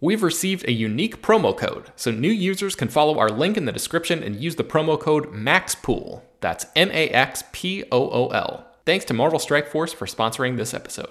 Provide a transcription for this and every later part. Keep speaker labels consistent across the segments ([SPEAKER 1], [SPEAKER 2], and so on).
[SPEAKER 1] We've received a unique promo code, so new users can follow our link in the description and use the promo code MAXPOOL. That's M A X P O O L. Thanks to Marvel Strike Force for sponsoring this episode.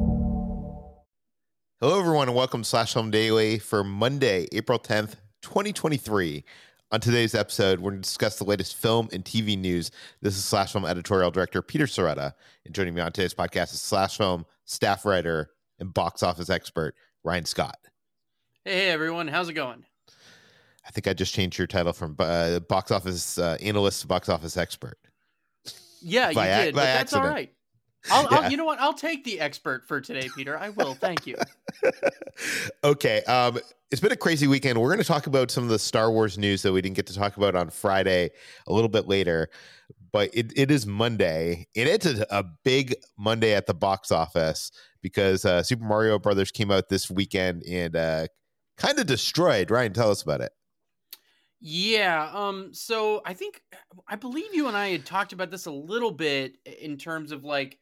[SPEAKER 2] Hello, everyone, and welcome to Slash Film Daily for Monday, April 10th, 2023. On today's episode, we're going to discuss the latest film and TV news. This is Slash Film editorial director Peter Sciretta. And joining me on today's podcast is Slash Film staff writer and box office expert Ryan Scott.
[SPEAKER 3] Hey, everyone. How's it going?
[SPEAKER 2] I think I just changed your title from uh, box office uh, analyst to box office expert.
[SPEAKER 3] Yeah, you did, but that's all
[SPEAKER 2] accident.
[SPEAKER 3] right. I'll,
[SPEAKER 2] Yeah.
[SPEAKER 3] I'll, you know what? I'll take the expert for today, Peter. I will. Thank you.
[SPEAKER 2] okay. Um, it's been a crazy weekend. We're going to talk about some of the Star Wars news that we didn't get to talk about on Friday a little bit later. But it, it is Monday, and it's a, a big Monday at the box office because uh, Super Mario Brothers came out this weekend and uh, kind of destroyed. Ryan, tell us about it.
[SPEAKER 3] Yeah. Um. So I think I believe you and I had talked about this a little bit in terms of like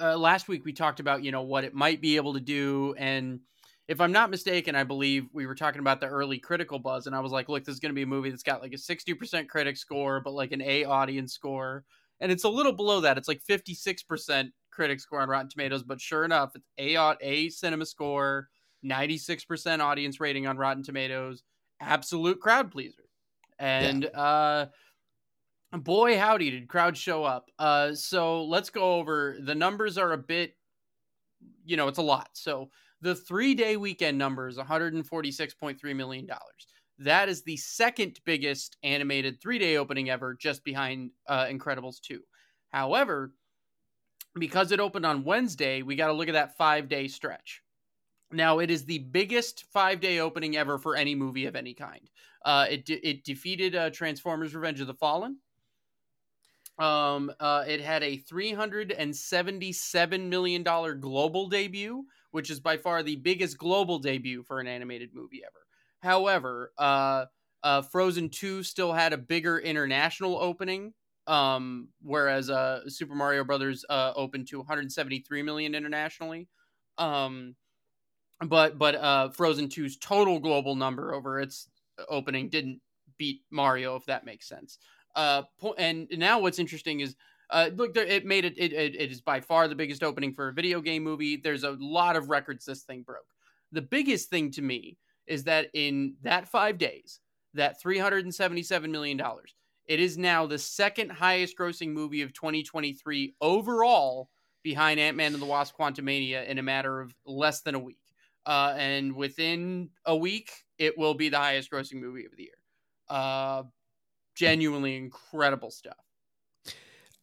[SPEAKER 3] uh, last week we talked about you know what it might be able to do and if i'm not mistaken i believe we were talking about the early critical buzz and i was like look this is going to be a movie that's got like a 60% critic score but like an a audience score and it's a little below that. It's like 56% critic score on rotten tomatoes but sure enough it's a a cinema score 96% audience rating on rotten tomatoes absolute crowd pleaser. And uh boy howdy did crowds show up. Uh so let's go over the numbers are a bit you know it's a lot. So the three day weekend number is 146.3 million dollars. That is the second biggest animated three day opening ever just behind uh incredibles 2 however because it opened on wednesday we got to look at that five day stretch. Now it is the biggest five day opening ever for any movie of any kind. Uh, it de- it defeated uh, Transformers: Revenge of the Fallen. Um, uh, it had a three hundred and seventy-seven million dollar global debut, which is by far the biggest global debut for an animated movie ever. However, uh, uh, Frozen Two still had a bigger international opening, um, whereas uh, Super Mario Brothers uh, opened to one hundred seventy-three million internationally. Um, but but uh, Frozen 2's total global number over its opening didn't beat Mario, if that makes sense. Uh, and now what's interesting is, uh, look, there, it made it, it. It it is by far the biggest opening for a video game movie. There's a lot of records this thing broke. The biggest thing to me is that in that five days, that 377 million dollars, it is now the second highest grossing movie of 2023 overall, behind Ant Man and the Wasp: Quantumania, in a matter of less than a week. Uh, and within a week, it will be the highest grossing movie of the year. Uh, genuinely incredible stuff.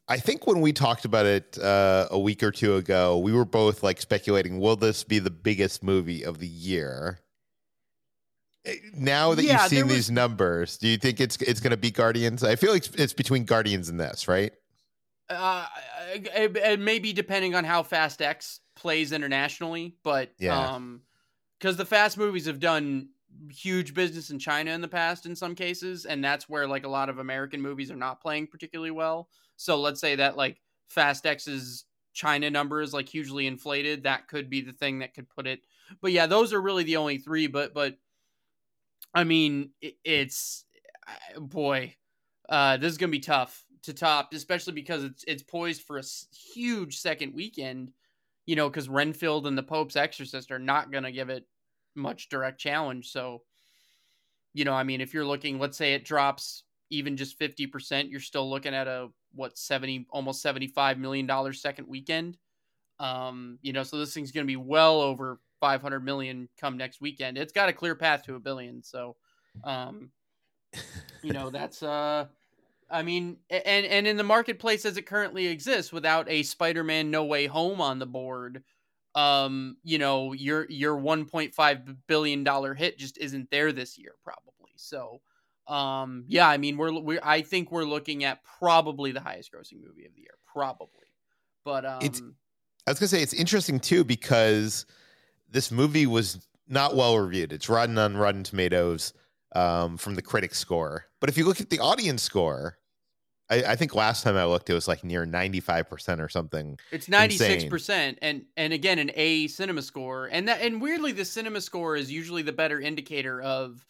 [SPEAKER 2] I think when we talked about it uh, a week or two ago, we were both like speculating, will this be the biggest movie of the year? Eh, Now that
[SPEAKER 3] Yeah,
[SPEAKER 2] you've seen
[SPEAKER 3] was-
[SPEAKER 2] these numbers, do you think it's it's going to be Guardians? I feel like it's- it's between Guardians and this, right?
[SPEAKER 3] Uh, it, it may be depending on how Fast X plays internationally, but
[SPEAKER 2] Yeah.
[SPEAKER 3] um, because the Fast movies have done huge business in China in the past in some cases, and that's where like a lot of American movies are not playing particularly well. So let's say that like Fast X's China number is like hugely inflated, that could be the thing that could put it. But yeah, those are really the only three. But but I mean, it, it's boy, uh, this is gonna be tough to top, especially because it's it's poised for a huge second weekend. You know, because Renfield and the Pope's Exorcist are not gonna give it much direct challenge. So, you know, I mean, if you're looking, let's say it drops even just 50%, you're still looking at a what 70 almost 75 million dollars second weekend. Um, you know, so this thing's going to be well over 500 million come next weekend. It's got a clear path to a billion. So, um, you know, that's uh I mean, and and in the marketplace as it currently exists without a Spider-Man No Way Home on the board, um, you know, your your 1.5 billion dollar hit just isn't there this year probably. So, um, yeah, I mean, we're we I think we're looking at probably the highest grossing movie of the year, probably. But um,
[SPEAKER 2] it's, I was gonna say it's interesting too because this movie was not well reviewed. It's rotten on Rotten Tomatoes um, from the critic score, but if you look at the audience score, I, I, think last time I looked, it was like near ninety five percent or something.
[SPEAKER 3] It's ninety six percent, and and again an A cinema score, and that and weirdly the cinema score is usually the better indicator of,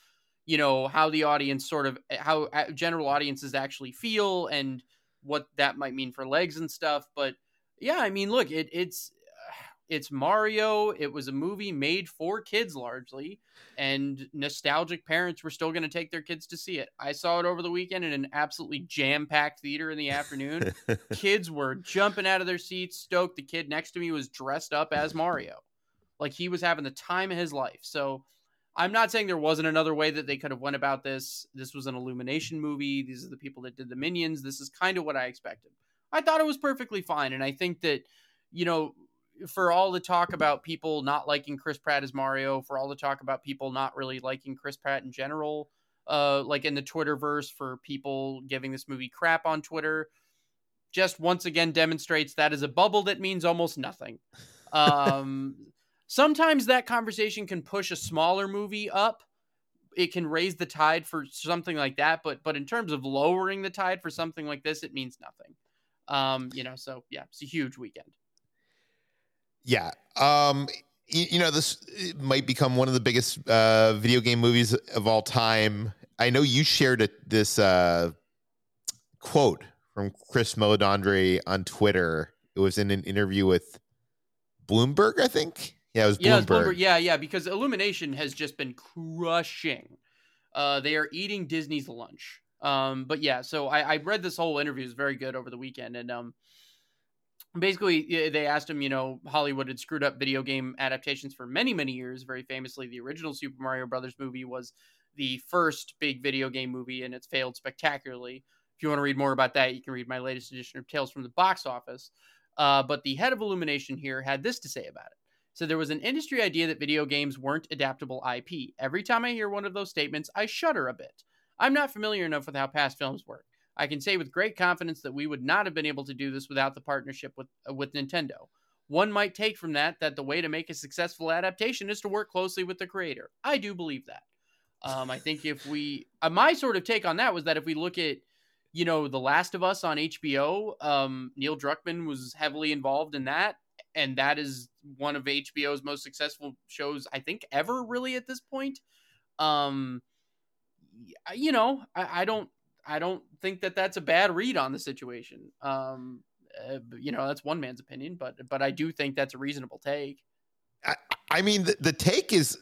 [SPEAKER 3] you know, how the audience sort of how uh, general audiences actually feel and what that might mean for legs and stuff. But yeah, I mean, look, it it's it's Mario. It was a movie made for kids largely, and nostalgic parents were still going to take their kids to see it. I saw it over the weekend in an absolutely jam packed theater in the afternoon. kids were jumping out of their seats, stoked. The kid next to me was dressed up as Mario, like he was having the time of his life. So. I'm not saying there wasn't another way that they could have went about this. This was an Illumination movie. These are the people that did the Minions. This is kind of what I expected. I thought it was perfectly fine, and I think that you know for all the talk about people not liking Chris Pratt as Mario, for all the talk about people not really liking Chris Pratt in general, uh, like in the Twitterverse, for people giving this movie crap on Twitter, just once again demonstrates that is a bubble that means almost nothing. Um, sometimes that conversation can push a smaller movie up. It can raise the tide for something like that, but but in terms of lowering the tide for something like this, it means nothing. Um, you know, so yeah, it's a huge weekend.
[SPEAKER 2] Yeah. Um, you, you, know, this might become one of the biggest uh, video game movies of all time. I know you shared a, this uh, quote from Chris Meledandri on Twitter. It was in an interview with Bloomberg, I think. Yeah, it was Bloomberg. Yeah, Bloomberg.
[SPEAKER 3] yeah, yeah, because Illumination has just been crushing. Uh, they are eating Disney's lunch. Um, but yeah, so I, I read this whole interview. It was very good over the weekend, and um, basically they asked him you know hollywood had screwed up video game adaptations for many many years. Very famously the original super mario brothers movie was the first big video game movie and it's failed spectacularly. If you want to read more about that you can read my latest edition of tales from the box office. Uh, but the head of illumination here had this to say about it. So there was an industry idea that video games weren't adaptable ip every time i hear one of those statements i shudder a bit. I'm not familiar enough with how past films work I can say with great confidence that we would not have been able to do this without the partnership with uh, with Nintendo. One might take from that that the way to make a successful adaptation is to work closely with the creator. I do believe that. Um, I think if we, uh, my sort of take on that was that if we look at, you know, The Last of Us on HBO, um, Neil Druckmann was heavily involved in that, and that is one of HBO's most successful shows, I think, ever really at this point. Um, you know, I, I don't I don't think that that's a bad read on the situation. Um, uh, you know, that's one man's opinion, but but I do think that's a reasonable take.
[SPEAKER 2] I, I mean, the, the take is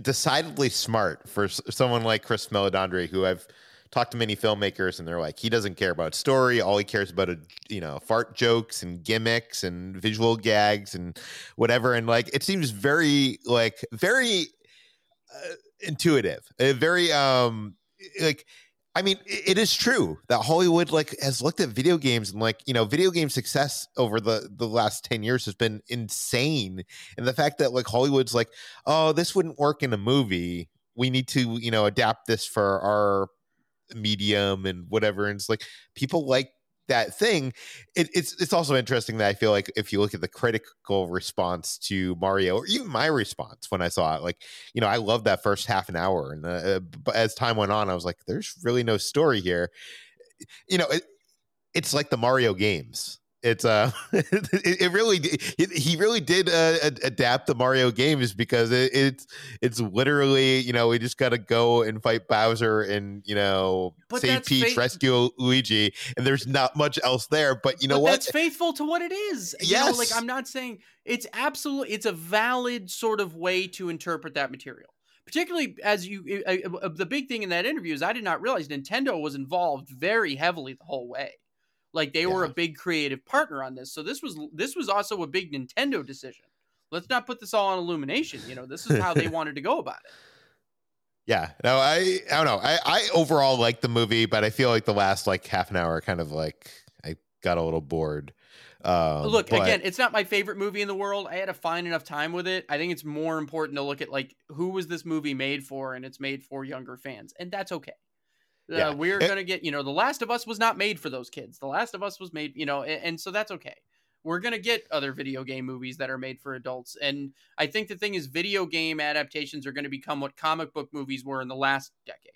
[SPEAKER 2] decidedly smart for someone like Chris Meledandri, who I've talked to many filmmakers, and they're like, he doesn't care about story. All he cares about, are, you know, fart jokes and gimmicks and visual gags and whatever. And like, it seems very like very uh, intuitive, uh, very um like I mean, it is true that Hollywood like has looked at video games and like you know, video game success over the the last ten years has been insane, and the fact that like Hollywood's like, oh, this wouldn't work in a movie. We need to you know adapt this for our medium and whatever. And it's like people like that thing, it, it's it's also interesting that I feel like if you look at the critical response to Mario, or even my response when I saw it, like you know, I loved that first half an hour, and uh, but as time went on, I was like, there's really no story here. You know, it, it's like the Mario games it's uh it, it really it, he really did uh, adapt the mario games because it, it's it's literally you know we just gotta go and fight bowser and you know but save peach rescue luigi and there's not much else there but you know
[SPEAKER 3] but
[SPEAKER 2] what?
[SPEAKER 3] that's faithful to what it is yes. You know, like i'm not saying it's absolutely it's a valid sort of way to interpret that material. Particularly as you uh, uh, the big thing in that interview is i did not realize nintendo was involved very heavily the whole way like they yeah. were a big creative partner on this. So this was this was also a big Nintendo decision. Let's not put this all on Illumination. You know, this is how they wanted to go about it.
[SPEAKER 2] Yeah. No, I I don't know. I I overall like the movie, but I feel like the last like half an hour kind of like I got a little bored.
[SPEAKER 3] Um, look but... again, it's not my favorite movie in the world. I had a fine enough time with it. I think it's more important to look at like who was this movie made for, and it's made for younger fans, and that's okay. Uh, we're going to get, you know, The Last of Us was not made for those kids. The Last of Us was made, you know, and, and so that's okay. We're going to get other video game movies that are made for adults. And I think the thing is, video game adaptations are going to become what comic book movies were in the last decade.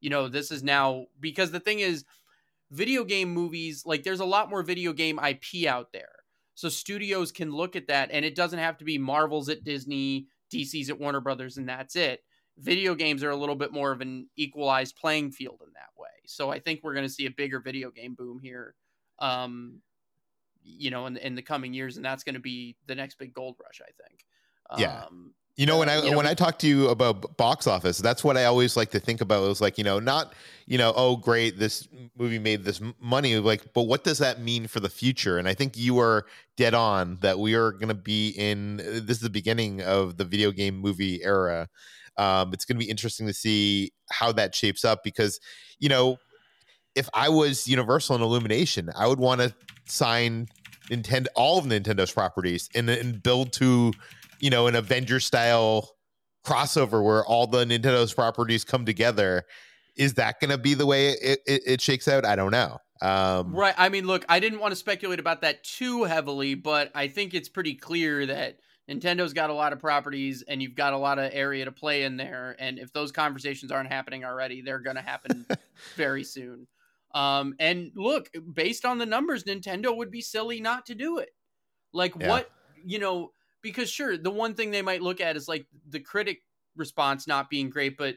[SPEAKER 3] You know, this is now because the thing is, video game movies, like, there's a lot more video game IP out there. So studios can look at that, and it doesn't have to be Marvel's at Disney, DC's at Warner Brothers, and that's it video games are a little bit more of an equalized playing field in that way. So I think we're going to see a bigger video game boom here, um, you know, in, in the coming years, and that's going to be the next big gold rush. I think.
[SPEAKER 2] Yeah. Um, you know, when I you know, when I talk to you about box office, that's what I always like to think about. Is like, you know, not you know, oh great, this movie made this money. Like, but what does that mean for the future? And I think you are dead on that we are going to be in. This is the beginning of the video game movie era, um, it's going to be interesting to see how that shapes up because, you know, if I was Universal and Illumination, I would want to sign Nintendo all of Nintendo's properties and, and build to, you know, an Avenger style crossover where all the Nintendo's properties come together. Is that going to be the way it, it, it, shakes out? I don't know. Um,
[SPEAKER 3] right. I mean, look, I didn't want to speculate about that too heavily, but I think it's pretty clear that Nintendo's got a lot of properties and you've got a lot of area to play in there. And if those conversations aren't happening already, they're going to happen very soon. Um, and look, based on the numbers, Nintendo would be silly not to do it. Like, yeah. what, you know, because sure, the one thing they might look at is like the critic response not being great, but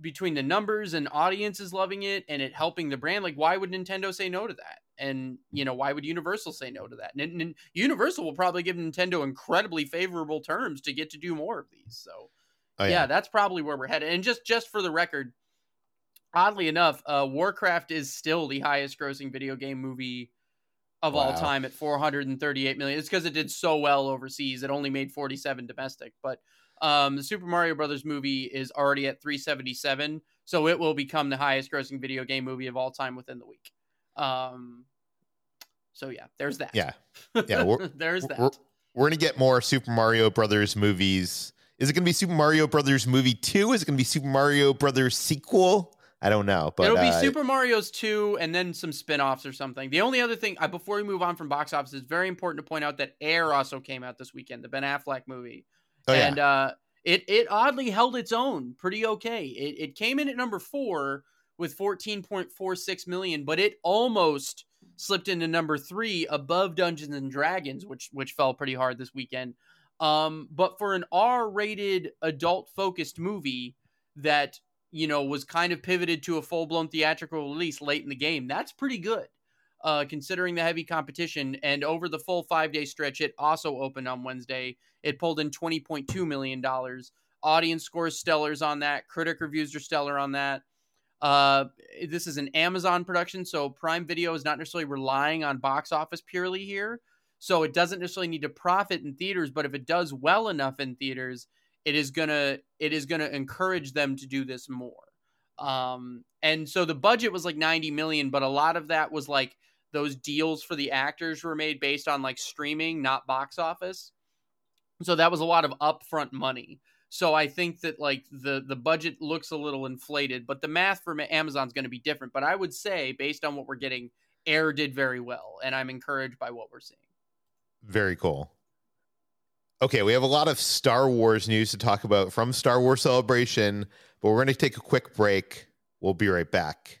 [SPEAKER 3] between the numbers and audiences loving it and it helping the brand, like, why would Nintendo say no to that? And you know why would universal say no to that and, and, universal will probably give nintendo incredibly favorable terms to get to do more of these so oh, yeah. yeah. that's probably where we're headed and just just for the record oddly enough uh, warcraft is still the highest grossing video game movie of wow. all time at 438 million it's because it did so well overseas it only made 47 domestic but um, the super mario brothers movie is already at 377 so it will become the highest grossing video game movie of all time within the week um, so yeah, there's that.
[SPEAKER 2] Yeah, yeah.
[SPEAKER 3] there's that.
[SPEAKER 2] We're, we're gonna get more Super Mario Brothers movies. Is it gonna be Super Mario Brothers movie two? Is it gonna be Super Mario Brothers sequel? I don't know, but
[SPEAKER 3] it'll be
[SPEAKER 2] uh,
[SPEAKER 3] Super Mario's two, and then some spin-offs or something. The only other thing, uh, before we move on from box office, it's very important to point out that Air also came out this weekend, the Ben Affleck movie, oh, and yeah. uh, it it oddly held its own pretty okay. It it came in at number four with 14.46 million, but it almost slipped into number three above Dungeons and Dragons, which which fell pretty hard this weekend. Um, but for an R-rated adult-focused movie that you know was kind of pivoted to a full-blown theatrical release late in the game, that's pretty good. Uh, considering the heavy competition, and over the full five-day stretch, it also opened on Wednesday. It pulled in twenty point two million dollars. Audience scores stellars on that. Critic reviews are stellar on that. Uh, this is an Amazon production, so Prime Video is not necessarily relying on box office purely here. So it doesn't necessarily need to profit in theaters, but if it does well enough in theaters, it is gonna it is gonna encourage them to do this more. Um, and so the budget was like 90 million, but a lot of that was like those deals for the actors were made based on like streaming, not box office. So that was a lot of upfront money. So I think that like the the budget looks a little inflated, but the math for Amazon's going to be different. But I would say, based on what we're getting, Air did very well, and I'm encouraged by what we're seeing.
[SPEAKER 2] Very cool. Okay, we have a lot of Star Wars news to talk about from Star Wars Celebration, but we're going to take a quick break. We'll be right back.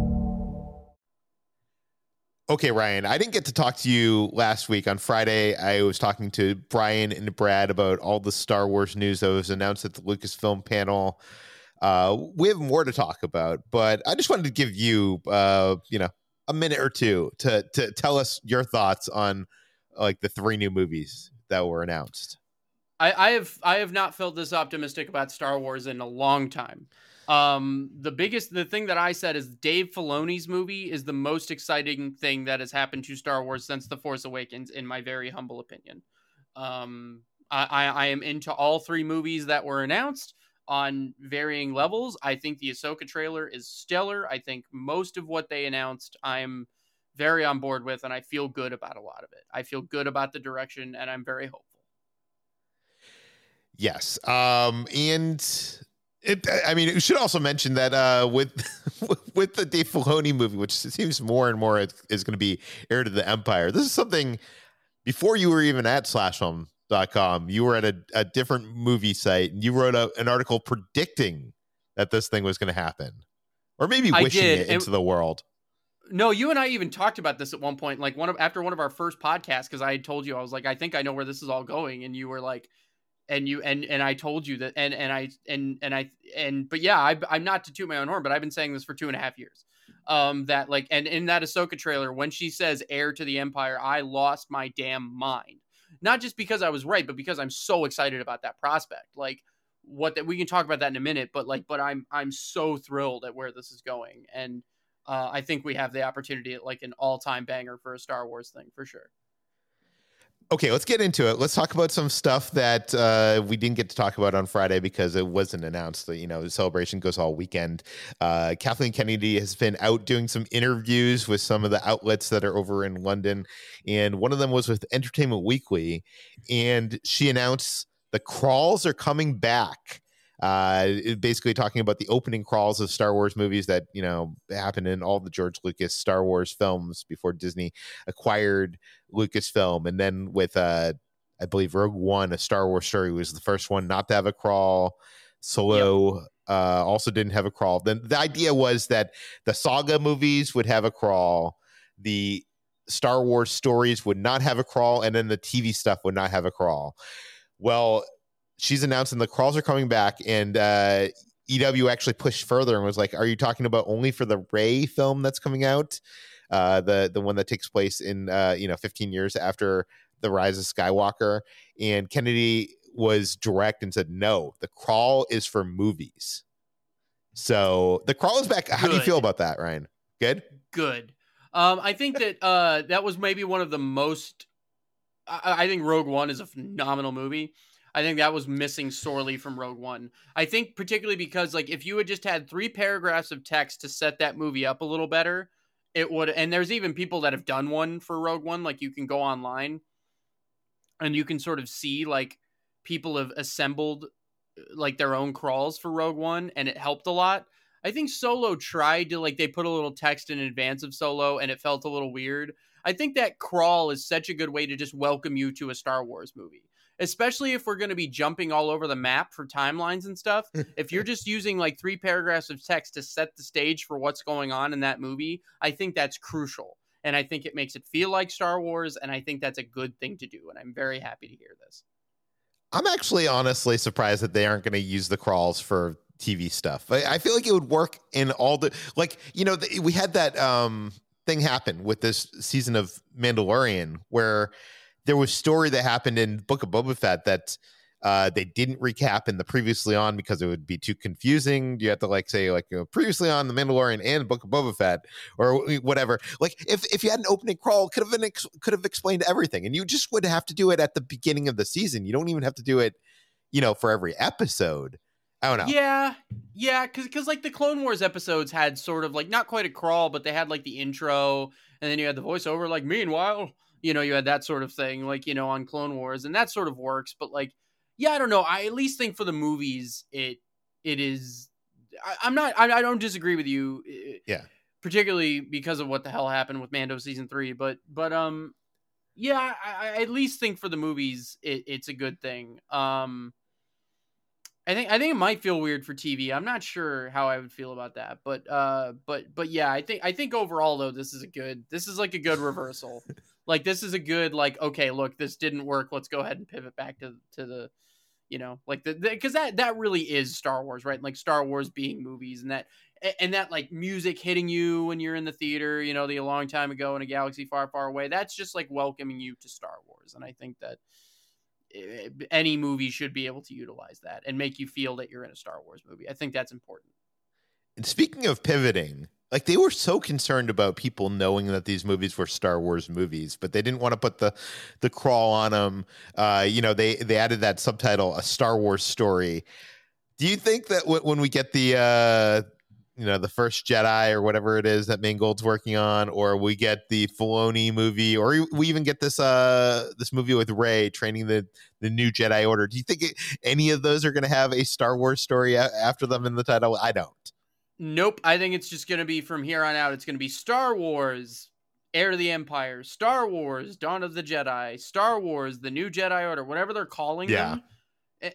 [SPEAKER 2] Okay, Ryan, I didn't get to talk to you last week. On Friday, I was talking to Brian and Brad about all the Star Wars news that was announced at the Lucasfilm panel. Uh, we have more to talk about, but I just wanted to give you, uh, you know, a minute or two to to tell us your thoughts on like the three new movies that were announced.
[SPEAKER 3] I, I have I have not felt this optimistic about Star Wars in a long time. Um, the biggest, the thing that I said is Dave Filoni's movie is the most exciting thing that has happened to Star Wars since The Force Awakens, in my very humble opinion. Um, I, I am into all three movies that were announced on varying levels. I think the Ahsoka trailer is stellar. I think most of what they announced, I'm very on board with, and I feel good about a lot of it. I feel good about the direction, and I'm very hopeful.
[SPEAKER 2] Yes. Um, and it, I mean, we should also mention that uh, with with the Dave Filoni movie, which seems more and more is going to be heir to the empire. This is something before you were even at slashfilm.com. You were at a, a different movie site, and you wrote a, an article predicting that this thing was going to happen, or maybe wishing it into the world.
[SPEAKER 3] No, you and I even talked about this at one point, like one of after one of our first podcasts, because I had told you I was like, I think I know where this is all going, and you were like and you and and I told you that and and I and and I and but yeah I, I'm not to toot my own horn but I've been saying this for two and a half years. Um that like and in that Ahsoka trailer when she says heir to the empire I lost my damn mind. Not just because I was right but because I'm so excited about that prospect. Like what that we can talk about that in a minute but like but I'm I'm so thrilled at where this is going. And uh, I think we have the opportunity at like an all time banger for a Star Wars thing for sure
[SPEAKER 2] okay, let's get into it. Let's talk about some stuff that uh, we didn't get to talk about on Friday because it wasn't announced. That you know, the celebration goes all weekend. Uh, Kathleen Kennedy has been out doing some interviews with some of the outlets that are over in London, and one of them was with Entertainment Weekly, and she announced the crawls are coming back uh, basically talking about the opening crawls of Star Wars movies that you know happened in all the George Lucas Star Wars films before Disney acquired Lucasfilm, and then with uh, I believe Rogue One, a Star Wars story was the first one not to have a crawl. Solo yep. uh, also didn't have a crawl. Then the idea was that the saga movies would have a crawl, the Star Wars stories would not have a crawl, and then the TV stuff would not have a crawl. Well, she's announcing the crawls are coming back, and uh, EW actually pushed further and was like, "Are you talking about only for the Rey film that's coming out, uh, the the one that takes place in uh, you know 15 years after the Rise of Skywalker?" And Kennedy was direct and said, "No, the crawl is for movies." So the crawl is back. How Good. do you feel about that, Ryan? Good.
[SPEAKER 3] Good. Um, I think that uh, that was maybe one of the most. I, I think Rogue One is a phenomenal movie. I think that was missing sorely from Rogue One. I think particularly because like if you had just had three paragraphs of text to set that movie up a little better, it would and there's even people that have done one for Rogue One like you can go online and you can sort of see like people have assembled like their own crawls for Rogue One and it helped a lot. I think Solo tried to like they put a little text in advance of Solo and it felt a little weird. I think that crawl is such a good way to just welcome you to a Star Wars movie especially if we're going to be jumping all over the map for timelines and stuff. if you're just using like three paragraphs of text to set the stage for what's going on in that movie, I think that's crucial. And I think it makes it feel like Star Wars. And I think that's a good thing to do. And I'm very happy to hear this.
[SPEAKER 2] I'm actually honestly surprised that they aren't going to use the crawls for TV stuff. I, I, feel like it would work in all the like you know the, we had that um thing happen with this season of Mandalorian where there was story that happened in Book of Boba Fett that Uh, they didn't recap in the previously on because it would be too confusing. You have to like say like you know, previously on the Mandalorian and Book of Boba Fett or whatever. Like if if you had an opening crawl, could have been ex- could have explained everything, and you just would have to do it at the beginning of the season. You don't even have to do it, you know, for every episode. I don't know.
[SPEAKER 3] Yeah, yeah, because because like the Clone Wars episodes had sort of like not quite a crawl, but they had like the intro, and then you had the voiceover. Like meanwhile, you know, you had that sort of thing, like you know, on Clone Wars, and that sort of works. But like, yeah, I don't know. I at least think for the movies, it it is. I, am not. I, I don't disagree with you.
[SPEAKER 2] Yeah.
[SPEAKER 3] Particularly because of what the hell happened with Mando season three, but but um, yeah, I, I at least think for the movies, it, it's a good thing. Um I think I think it might feel weird for TV. I'm not sure how I would feel about that, but uh, but but yeah, I think I think overall though this is a good. This is like a good reversal. like this is a good like okay, look, this didn't work. Let's go ahead and pivot back to to the, you know, like the because that that really is Star Wars, right? Like Star Wars being movies and that and that like music hitting you when you're in the theater, you know, the a long time ago in a galaxy far far away. That's just like welcoming you to Star Wars, and I think that Eh, any movie should be able to utilize that and make you feel that you're in a Star Wars movie. I think that's important.
[SPEAKER 2] And speaking of pivoting, like they were so concerned about people knowing that these movies were Star Wars movies, but they didn't want to put the the crawl on them. Uh, you know, they they added that subtitle, a Star Wars story. Do you think that w- when we get the uh, you know the first Jedi or whatever it is that Mangold's working on, or we get the Filoni movie, or we even get this uh this movie with Rey training the the new Jedi Order. Do you think any of those are going to have a Star Wars story a- after them in the title? I don't.
[SPEAKER 3] Nope. I think it's just going to be from here on out. It's going to be Star Wars, Heir to the Empire, Star Wars, Dawn of the Jedi, Star Wars, the New Jedi Order, whatever they're calling yeah. them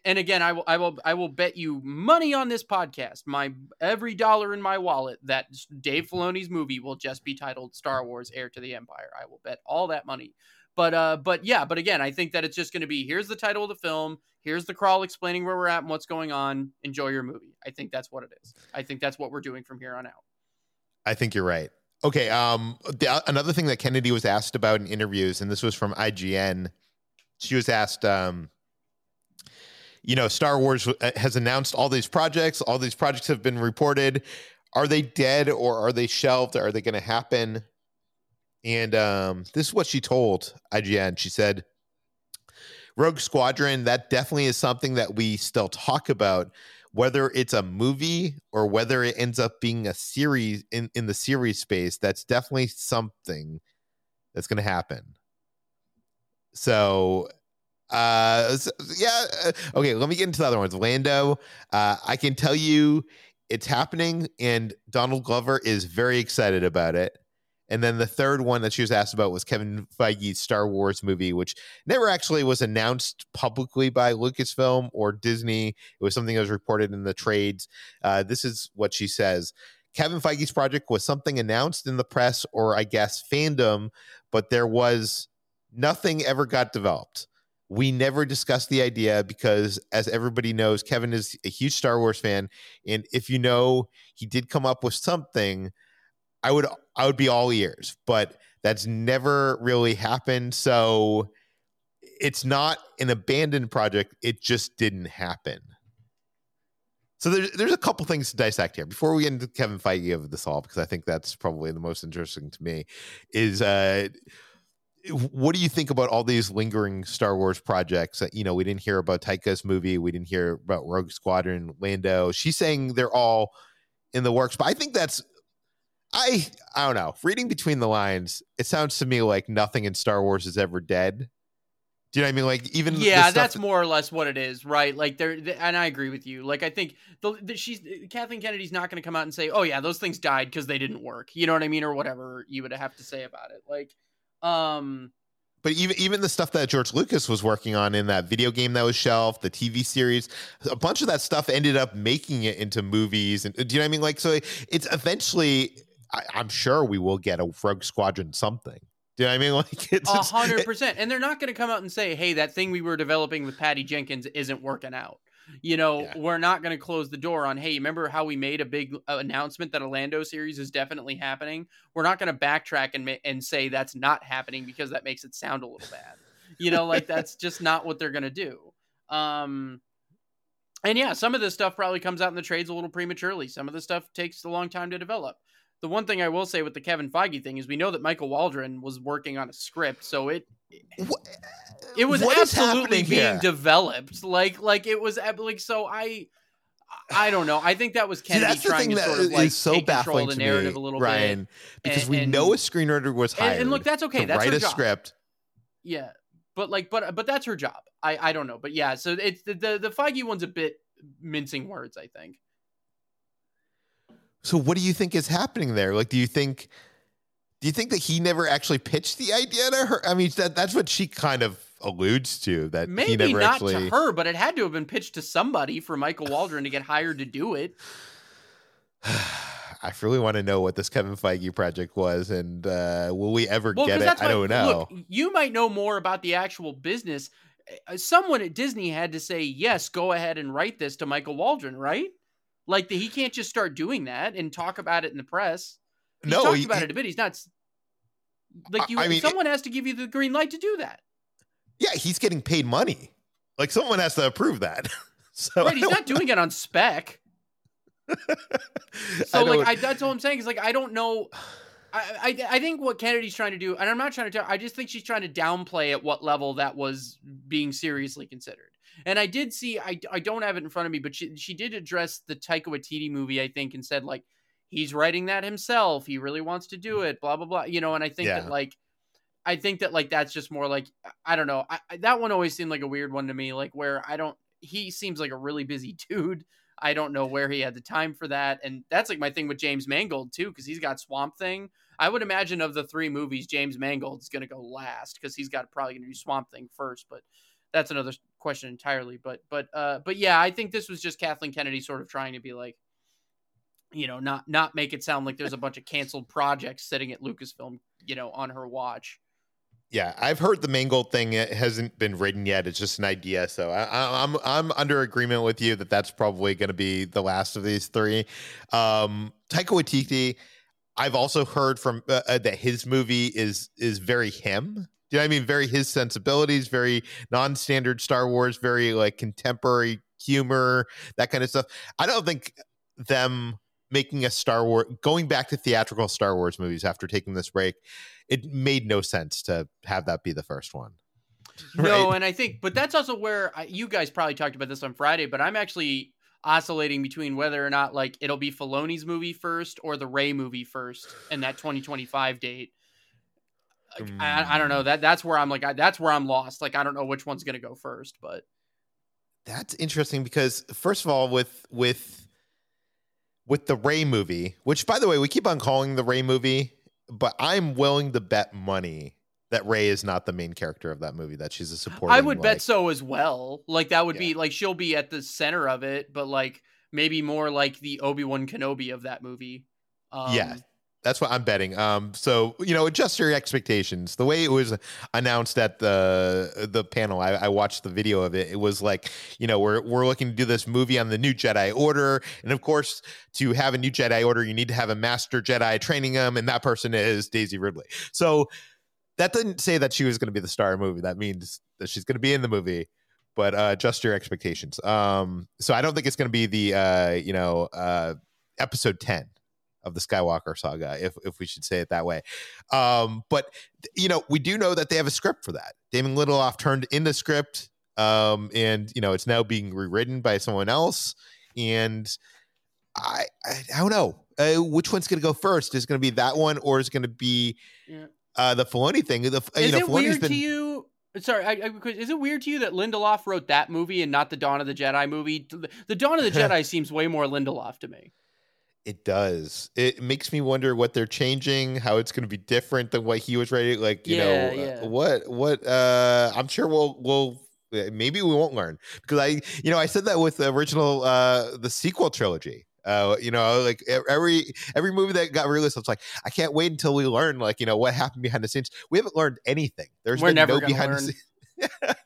[SPEAKER 3] and again i will i will i will bet you money on this podcast my every dollar in my wallet that dave filoni's movie will just be titled star wars heir to the empire i will bet all that money but uh but yeah but again i think that it's just going to be here's the title of the film here's the crawl explaining where we're at and what's going on enjoy your movie i think that's what it is i think that's what we're doing from here on out
[SPEAKER 2] i think you're right okay um the, another thing that kennedy was asked about in interviews and this was from ign she was asked um you know, Star Wars uh, has announced all these projects. All these projects have been reported. Are they dead or are they shelved? Are they going to happen? And um, this is what she told IGN. She said, Rogue Squadron, that definitely is something that we still talk about. Whether it's a movie or whether it ends up being a series in, in the series space, that's definitely something that's going to happen. So uh, so, yeah. Uh, okay, let me get into the other ones. Lando, uh, I can tell you it's happening, and Donald Glover is very excited about it. And then the third one that she was asked about was Kevin Feige's Star Wars movie, which never actually was announced publicly by Lucasfilm or Disney. It was something that was reported in the trades. Uh, this is what she says Kevin Feige's project was something announced in the press or I guess fandom, but there was nothing ever got developed. We never discussed the idea because, as everybody knows, Kevin is a huge Star Wars fan, and if you know he did come up with something, I would I would be all ears. But that's never really happened. So it's not an abandoned project. It just didn't happen. So there's there's a couple things to dissect here before we get into Kevin Feige of this all, because I think that's probably the most interesting to me. Is uh, what do you think about all these lingering Star Wars projects? You know, we didn't hear about Taika's movie, we didn't hear about Rogue Squadron, Lando. She's saying they're all in the works, but I think that's I I don't know. Reading between the lines, it sounds to me like nothing in Star Wars is ever dead. Do you know what I mean? Like even
[SPEAKER 3] yeah, that's that- more or less what it is, right? Like there, and I agree with you. Like I think the, the she's Kathleen Kennedy's not going to come out and say, "Oh yeah, those things died because they didn't work." You know what I mean, or whatever you would have to say about it. Like um,
[SPEAKER 2] but even even the stuff that George Lucas was working on in that video game that was shelved, the TV series, a bunch of that stuff ended up making it into movies. And do you know what I mean? Like, so it's eventually, I, am sure we will get a Rogue Squadron something. Do you know what I mean? Like,
[SPEAKER 3] it's a hundred percent. And they're not going to come out and say, "Hey, that thing we were developing with Patty Jenkins isn't working out." you know, yeah. we're not going to close the door on, hey, remember how we made a big uh, announcement that a Lando series is definitely happening? We're not going to backtrack and, ma- and say that's not happening because that makes it sound a little bad. You know, like that's just not what they're going to do. Um, and yeah, some of this stuff probably comes out in the trades a little prematurely. Some of the stuff takes a long time to develop. The one thing I will say with the Kevin Feige thing is we know that Michael Waldron was working on a script, so it
[SPEAKER 2] What,
[SPEAKER 3] it was absolutely being
[SPEAKER 2] here?
[SPEAKER 3] developed. Like like it was like so I I don't know. I think that was
[SPEAKER 2] See,
[SPEAKER 3] Kennedy
[SPEAKER 2] the
[SPEAKER 3] trying to sort of like
[SPEAKER 2] so
[SPEAKER 3] take control
[SPEAKER 2] baffling
[SPEAKER 3] of the narrative
[SPEAKER 2] me,
[SPEAKER 3] a little
[SPEAKER 2] Ryan,
[SPEAKER 3] bit.
[SPEAKER 2] because
[SPEAKER 3] and-
[SPEAKER 2] we
[SPEAKER 3] and-
[SPEAKER 2] know a screenwriter was hired
[SPEAKER 3] and look, that's okay. That's
[SPEAKER 2] write
[SPEAKER 3] her
[SPEAKER 2] a
[SPEAKER 3] job.
[SPEAKER 2] script.
[SPEAKER 3] Yeah, but like, but but that's her job. I I don't know, but yeah. So it's the the, the Feige one's a bit mincing words. I think.
[SPEAKER 2] So what do you think is happening there? Like, do you think, do you think that he never actually pitched the idea to her? I mean, that that's what she kind of alludes to that he
[SPEAKER 3] Maybe
[SPEAKER 2] never
[SPEAKER 3] not
[SPEAKER 2] actually.
[SPEAKER 3] to her, but it had to have been pitched to somebody for Michael Waldron to get hired to do it.
[SPEAKER 2] I really want to know what this Kevin Feige project was, and uh, will we ever
[SPEAKER 3] Well,
[SPEAKER 2] get it? I don't know.
[SPEAKER 3] Look, you might know more about the actual business. Uh, Someone at Disney had to say yes, go ahead and write this to Michael Waldron, right? Like the, he can't just start doing that and talk about it in the press. He's
[SPEAKER 2] no,
[SPEAKER 3] talked
[SPEAKER 2] he-
[SPEAKER 3] about
[SPEAKER 2] he-
[SPEAKER 3] it a bit. He's not. Like you,
[SPEAKER 2] I mean,
[SPEAKER 3] someone has to give you the green light to do that.
[SPEAKER 2] yeah, he's getting paid money. Like someone has to approve that. so
[SPEAKER 3] Right? He's
[SPEAKER 2] don't-
[SPEAKER 3] doing it on spec.
[SPEAKER 2] I
[SPEAKER 3] So like I, that's all I'm saying is like I don't know. I, I I think what Kennedy's trying to do, and I'm not trying to tell. I just think she's trying to downplay at what level that was being seriously considered. And I did see. I, I don't have it in front of me, but she she did address the Taika Waititi movie. I think and said like he's writing that himself. He really wants to do it. Blah blah blah. You know. And I think
[SPEAKER 2] Yeah.
[SPEAKER 3] that like. I think that like that's just more like I don't know. I, that one always seemed like a weird one to me. Like where I don't. He seems like a really busy dude. I don't know where he had the time for that. And that's like my thing with James Mangold too, because he's got Swamp Thing. I would imagine of the three movies, James Mangold's going to go last because he's got probably going to do Swamp Thing first. But that's another question entirely. But but uh but yeah, I think this was just Kathleen Kennedy sort of trying to be like, you know, not not make it sound like there's a bunch of canceled projects sitting at Lucasfilm, you know, on her watch.
[SPEAKER 2] Yeah, I've heard the Mangold thing it hasn't been written yet. It's just an idea. So I, I, I'm I'm under agreement with you that that's probably going to be the last of these three. Um, Taika Waititi, I've also heard from uh, uh, that his movie is is very him. Do you know what I mean? Very his sensibilities, very non-standard Star Wars, very like contemporary humor, that kind of stuff. I don't think them making a Star Wars going back to theatrical Star Wars movies after taking this break it made no sense to have that be the first one.
[SPEAKER 3] No,
[SPEAKER 2] Right.
[SPEAKER 3] and I think, but that's also where I, you guys probably talked about this on Friday. But I'm actually oscillating between whether or not like it'll be Filoni's movie first or the Rey movie first, and that 2025 date. I, I don't know that that's where I'm like I, that's where I'm lost. Like I don't know which one's gonna go first, but
[SPEAKER 2] That's interesting because first of all, with with with the Rey movie, which by the way, we keep on calling the Rey movie, but I'm willing to bet money that Rey is not the main character of that movie, that she's a supporting.
[SPEAKER 3] I would
[SPEAKER 2] like-
[SPEAKER 3] bet so as well. Like that would
[SPEAKER 2] Yeah.
[SPEAKER 3] be like she'll be at the center of it, but like maybe more like the Obi Wan Kenobi of that movie. Um,
[SPEAKER 2] Yeah. That's what I'm betting. Um, so you know, adjust your expectations. The way it was announced at the the panel, I, I watched the video of it. It was like, you know, we're we're looking to do this movie on the new Jedi Order, and of course, to have a new Jedi Order, you need to have a master Jedi training them, and that person is Daisy Ridley. So that didn't say that she was going to be the star of the movie. That means that she's going to be in the movie. But uh, adjust your expectations. Um, so I don't think it's going to be the uh, you know uh, episode ten of the Skywalker saga, if if we should say it that way. Um, but you know, we do know that they have a script for that. Damon Lindelof turned in the script, um, and you know, it's now being rewritten by someone else. And I I, I don't know uh, which one's going to go first. Is it going to be that one, or is it going to be
[SPEAKER 3] Yeah.
[SPEAKER 2] uh, the Filoni thing? The
[SPEAKER 3] Is
[SPEAKER 2] you know,
[SPEAKER 3] it
[SPEAKER 2] Filoni's
[SPEAKER 3] weird
[SPEAKER 2] been
[SPEAKER 3] to you? Sorry, I, I, is it weird to you that Lindelof wrote that movie and not the Dawn of the Jedi movie? The Dawn of the Jedi seems way more Lindelof to me.
[SPEAKER 2] It does. It makes me wonder what they're changing, how it's going to be different than what he was writing. Like, you
[SPEAKER 3] Yeah,
[SPEAKER 2] know, uh,
[SPEAKER 3] yeah.
[SPEAKER 2] what, what, uh, I'm sure we'll, we'll, uh, maybe we won't learn because I, you know, I said that with the original, uh, the sequel trilogy. Uh, you know, like every every movie that got released, I was like, I can't wait until we learn, like, you know, what happened behind the scenes. We haven't learned anything. There's
[SPEAKER 3] We're
[SPEAKER 2] been no behind
[SPEAKER 3] learn.
[SPEAKER 2] the scenes.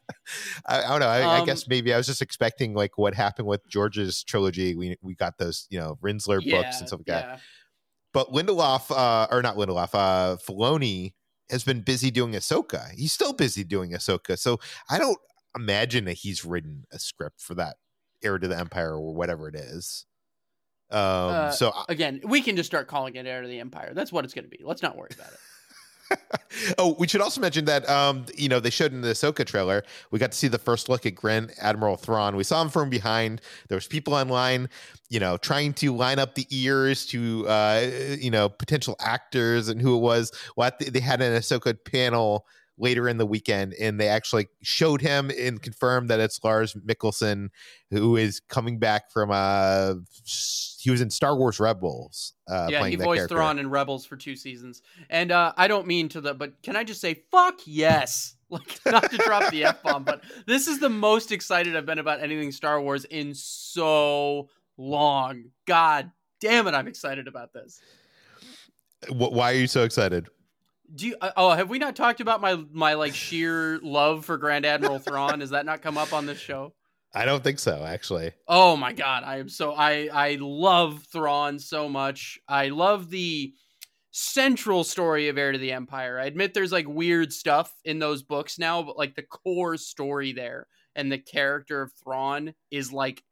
[SPEAKER 2] I, I don't know. I, I
[SPEAKER 3] Um,
[SPEAKER 2] guess maybe I was just expecting like what happened with George's trilogy. We we got those, you know, Rinzler
[SPEAKER 3] yeah,
[SPEAKER 2] books and stuff like that
[SPEAKER 3] yeah.
[SPEAKER 2] but Lindelof, uh, or not Lindelof, uh, Filoni has been busy doing Ahsoka. He's still busy doing Ahsoka. So I don't, imagine that he's written a script for that Heir to the Empire or whatever it is. Um,
[SPEAKER 3] Uh,
[SPEAKER 2] so I-
[SPEAKER 3] Again, we can just start calling it Heir to the Empire. That's what it's going to be. Let's not worry about it.
[SPEAKER 2] oh, we should also mention that um, you know, they showed in the Ahsoka trailer, we got to see the first look at Grand Admiral Thrawn. We saw him from behind. There was people online, you know, trying to line up the ears to uh, you know, potential actors and who it was. What they had an Ahsoka panel later in the weekend, and they actually showed him and confirmed that it's Lars Mikkelsen, who is coming back from uh he was in Star Wars Rebels. Uh,
[SPEAKER 3] yeah, he voiced
[SPEAKER 2] character.
[SPEAKER 3] Thrawn in Rebels for two seasons, and uh, I don't mean to the, but can I just say fuck yes? Like not to drop the f bomb, but this is the most excited I've been about anything Star Wars in so long. God damn it, I'm excited about this.
[SPEAKER 2] Why are you so excited?
[SPEAKER 3] Do you? uh, Oh, have we not talked about my my like sheer love for Grand Admiral Thrawn? Has that not come up on this show?
[SPEAKER 2] I don't think so, actually.
[SPEAKER 3] Oh my god, I am so I I love Thrawn so much. I love the central story of Heir to the Empire. I admit there's like weird stuff in those books now, but like the core story there and the character of Thrawn is like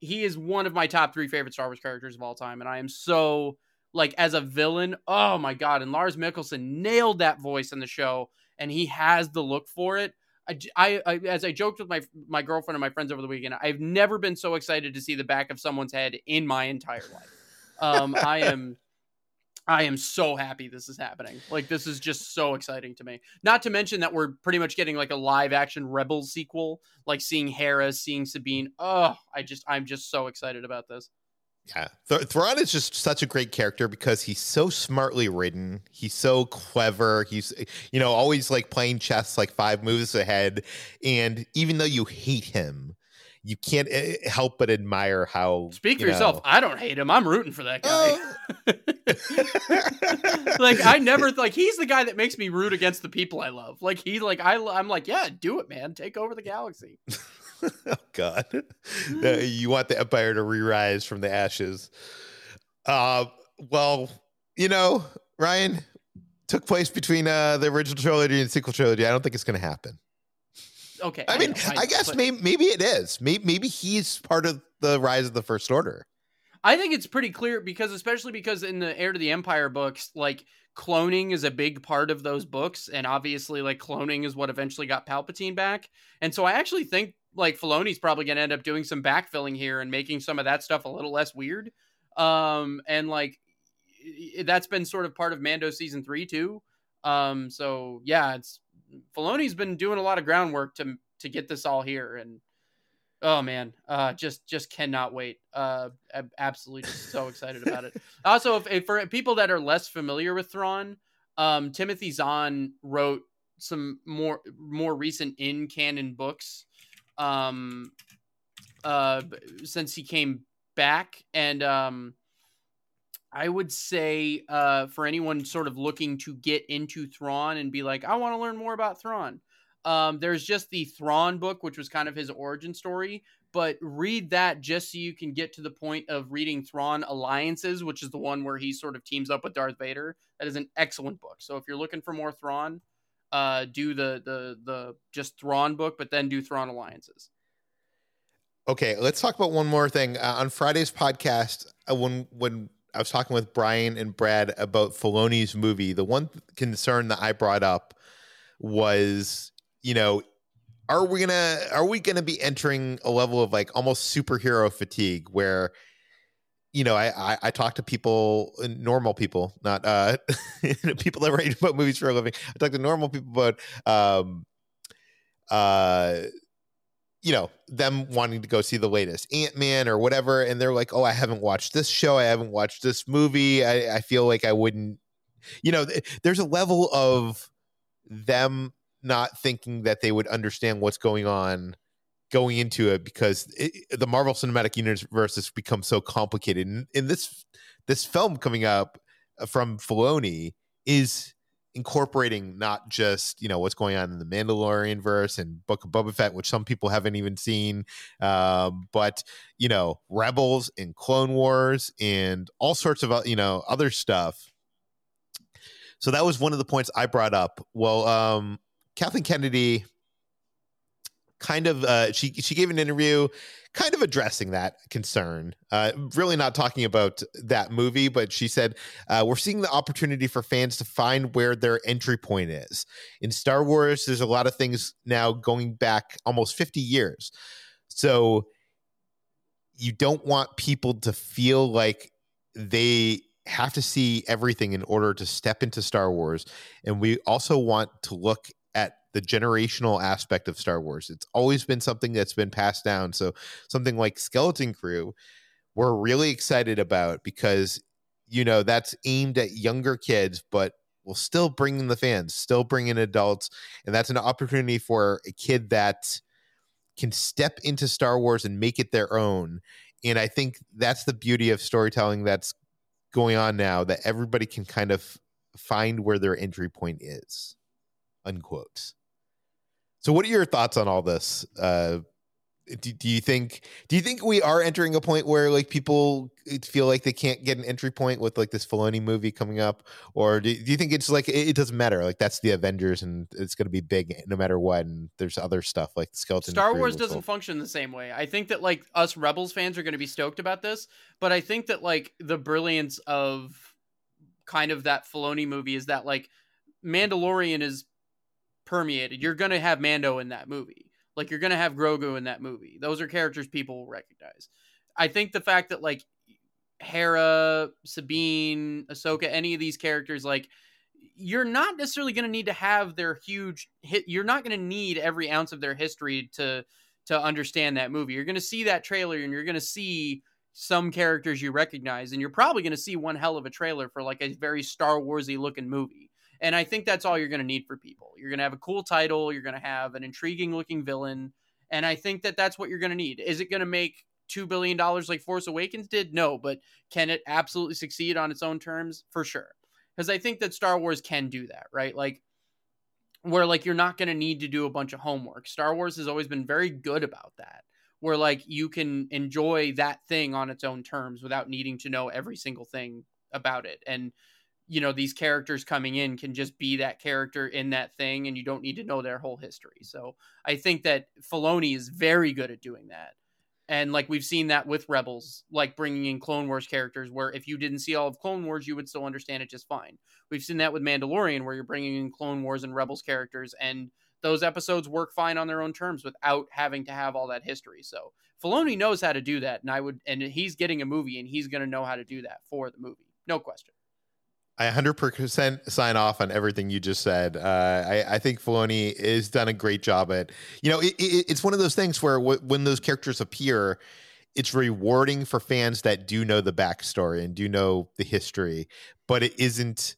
[SPEAKER 3] he is one of my top 3 favorite Star Wars characters of all time and I am so like as a villain, oh my god, and Lars Mikkelsen nailed that voice in the show and he has the look for it. I, I- I- as I joked with my my girlfriend and my friends over the weekend, I've never been so excited to see the back of someone's head in my entire life. Um, I am, I am so happy this is happening. Like this is just so exciting to me. Not to mention that we're pretty much getting like a live action Rebels sequel, like seeing Hera, seeing Sabine. Oh, I just I'm just so excited about this.
[SPEAKER 2] Yeah, Th- Thrawn is just such a great character because he's so smartly written. He's so clever. He's, you know, always like playing chess, like five moves ahead. And even though you hate him, you can't uh, help but admire how.
[SPEAKER 3] Speak for
[SPEAKER 2] you
[SPEAKER 3] yourself. I don't hate him. I'm rooting for that guy.
[SPEAKER 2] Oh.
[SPEAKER 3] like I never like he's the guy that makes me root against the people I love. Like he like I I'm like yeah, do it, man. Take over the galaxy.
[SPEAKER 2] oh God, Uh, you want the empire to re-rise from the ashes. Uh, well, you know, Ryan took place between uh, the original trilogy and sequel trilogy. I don't think it's going to happen.
[SPEAKER 3] Okay.
[SPEAKER 2] I mean,
[SPEAKER 3] know,
[SPEAKER 2] I, guess
[SPEAKER 3] but
[SPEAKER 2] maybe maybe it is. Maybe maybe he's part of the rise of the First Order.
[SPEAKER 3] I think it's pretty clear because especially because in the Heir to the Empire books, like cloning is a big part of those books, and obviously like cloning is what eventually got Palpatine back. And so I actually think like Filoni's probably gonna end up doing some backfilling here and making some of that stuff a little less weird. Um and like that's been sort of part of Mando season three too. Um so yeah, it's Filoni's been doing a lot of groundwork to to get this all here and Oh man, uh, just just cannot wait. Uh, I'm absolutely just so excited about it. Also, if, if for people that are less familiar with Thrawn, um, Timothy Zahn wrote some more more recent in canon books, um, uh, since he came back, and um, I would say uh, for anyone sort of looking to get into Thrawn and be like, I want to learn more about Thrawn. Um, there's just the Thrawn book, which was kind of his origin story, but read that just so you can get to the point of reading Thrawn Alliances, which is the one where he sort of teams up with Darth Vader. That is an excellent book. So if you're looking for more Thrawn, uh, do the the the just Thrawn book, but then do Thrawn Alliances.
[SPEAKER 2] Okay, let's talk about one more thing. Uh, on Friday's podcast, uh, when when I was talking with Brian and Brad about Filoni's movie, the one concern that I brought up was, you know, are we gonna are we gonna be entering a level of like almost superhero fatigue where you know, I, I I talk to people, uh, normal people, not uh people that write about movies for a living. I talk to normal people about um uh you know them wanting to go see the latest ant-man or whatever and they're like oh i haven't watched this show i haven't watched this movie i, I feel like i wouldn't you know th- there's a level of them not thinking that they would understand what's going on going into it because it, the marvel cinematic universe has become so complicated and, and this this film coming up uh, from Filoni is incorporating not just you know what's going on in the Mandalorian verse and Book of Boba Fett, which some people haven't even seen, um, but you know Rebels and Clone Wars and all sorts of uh, you know other stuff. So that was one of the points I brought up. Well, um, Kathleen Kennedy kind of uh, she she gave an interview kind of addressing that concern uh, really not talking about that movie but she said uh, we're seeing the opportunity for fans to find where their entry point is in star wars there's a lot of things now going back almost 50 years so you don't want people to feel like they have to see everything in order to step into Star Wars. And we also want to look the generational aspect of Star Wars. It's always been something that's been passed down. So something like Skeleton Crew, we're really excited about because you know that's aimed at younger kids, but will still bring in the fans, still bring in adults, and that's an opportunity for a kid that can step into Star Wars and make it their own. And I think that's the beauty of storytelling that's going on now that everybody can kind of find where their entry point is. Unquote. So, what are your thoughts on all this? Uh, do, do you think do you think we are entering a point where like people feel like they can't get an entry point with like this Filoni movie coming up, or do, do you think it's like it, it, doesn't matter? Like that's the Avengers, and it's going to be big no matter what. And there's other stuff like the Skeleton.
[SPEAKER 3] Star Wars doesn't function the same way. I think that like us Rebels fans are going to be stoked about this, but I think that like the brilliance of kind of that Filoni movie is that like Mandalorian is permeated. You're going to have Mando in that movie. Like you're going to have Grogu in that movie. Those are characters people will recognize. I think the fact that like Hera, Sabine, Ahsoka, any of these characters like you're not necessarily going to need to have their huge hit you're not going to need every ounce of their history to to understand that movie. You're going to see that trailer and you're going to see some characters you recognize and you're probably going to see one hell of a trailer for like a very Star Warsy looking movie. And I think that's all you're going to need for people. You're going to have a cool title, you're going to have an intriguing looking villain, and I think that that's what you're going to need. Is it going to make $2 billion like Force Awakens did? No, but can it absolutely succeed on its own terms? For sure. Because I think that Star Wars can do that, right? Like, where like you're not going to need to do a bunch of homework. Star Wars has always been very good about that. Where like you can enjoy that thing on its own terms without needing to know every single thing about it. And you know these characters coming in can just be that character in that thing and you don't need to know their whole history. So i think that Filoni is very good at doing that. And like we've seen that with rebels like bringing in clone wars characters where if you didn't see all of clone wars you would still understand it just fine. We've seen that with mandalorian where you're bringing in clone wars and rebels characters and those episodes work fine on their own terms without having to have all that history. So Filoni knows how to do that and i would and he's getting a movie and he's going to know how to do that for the movie. No question
[SPEAKER 2] I 100% sign off on everything you just said. Uh, I, I, think Filoni has done a great job at, you know, it, it, it's one of those things where w- when those characters appear, it's rewarding for fans that do know the backstory and do know the history, but it isn't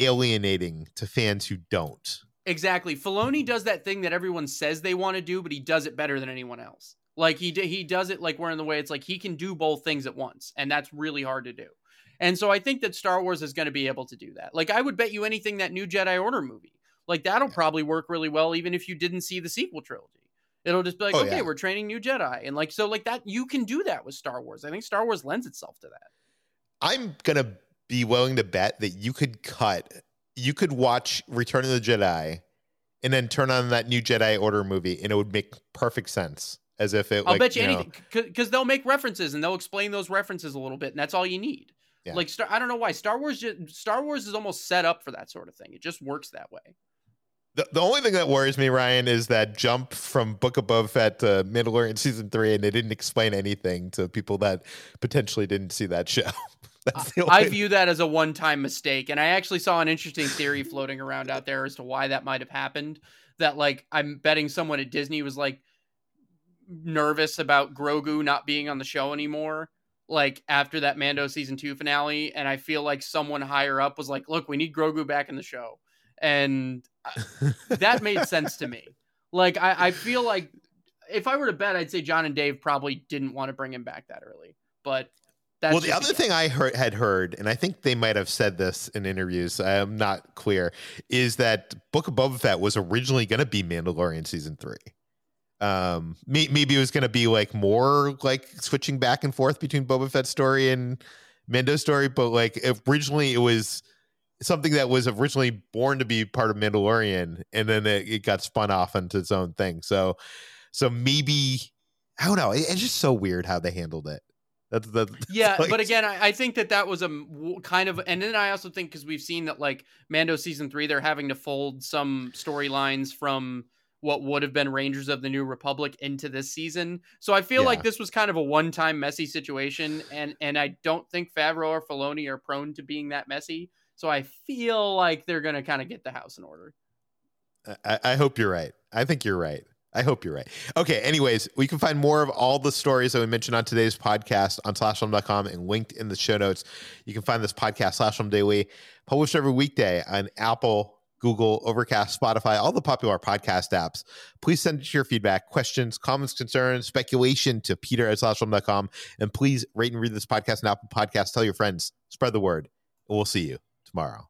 [SPEAKER 2] alienating to fans who don't.
[SPEAKER 3] Exactly. Filoni does that thing that everyone says they want to do, but he does it better than anyone else. Like he he does it like we're in the way. It's like he can do both things at once, and that's really hard to do. And so I think that Star Wars is going to be able to do that. Like I would bet you anything that new Jedi Order movie, like that'll probably work really well even if you didn't see the sequel trilogy. It'll just be like, oh, okay, yeah. we're training new Jedi. And like so like that you can do that with Star Wars. I think Star Wars lends itself to that.
[SPEAKER 2] I'm going to be willing to bet that you could cut you could watch Return of the Jedi and then turn on that new Jedi Order movie and it would make perfect sense as if it
[SPEAKER 3] I'll
[SPEAKER 2] like,
[SPEAKER 3] bet you, you anything because they'll make references and they'll explain those references a little bit and that's all you need. Yeah. Like Star, I don't know why Star Wars. Just, Star Wars is almost set up for that sort of thing. It just works that way.
[SPEAKER 2] The, the only thing that worries me, Ryan, is that jump from Book of Boba Fett to Mandalorian season three, and they didn't explain anything to people that potentially didn't see that show.
[SPEAKER 3] I view that as a one-time mistake, and I actually saw an interesting theory floating around out there as to why that might have happened. That like I'm betting someone at Disney was like nervous about Grogu not being on the show anymore like after that Mando season two finale, and I feel like someone higher up was like, "Look, we need Grogu back in the show," and that made sense to me. Like I, I feel like if I were to bet, I'd say Jon and Dave probably didn't want to bring him back that early, but.
[SPEAKER 2] That's well, the other thing I heard, had heard, and I think they might have said this in interviews, I'm not clear, is that Book of Boba Fett was originally going to be Mandalorian season three um maybe it was going to be like more like switching back and forth between Boba Fett's story and Mando's story but like originally it was something that was originally born to be part of Mandalorian and then it, it got spun off into its own thing so So maybe I don't know. It's just so weird how they handled it. That's, that's
[SPEAKER 3] yeah,
[SPEAKER 2] like,
[SPEAKER 3] but again, I, I, think that that was a kind of, and then I also think because we've seen that like Mando season three, they're having to fold some storylines from what would have been Rangers of the New Republic into this season. So I feel yeah. like this was kind of a one-time messy situation, and and I don't think Favreau or Filoni are prone to being that messy. So I feel like they're going to kind of get the house in order.
[SPEAKER 2] I, I hope you're right. I think you're right. I hope you're right. Okay. Anyways, we can find more of all the stories that we mentioned on today's podcast on slashfilm.com and linked in the show notes. You can find this podcast, Slash Film Daily, published every weekday on Apple, Google, Overcast, Spotify, all the popular podcast apps. Please send us your feedback, questions, comments, concerns, speculation to peter at slashfilm.com. And please rate and read this podcast on Apple Podcasts. Tell your friends, spread the word, and we'll see you tomorrow.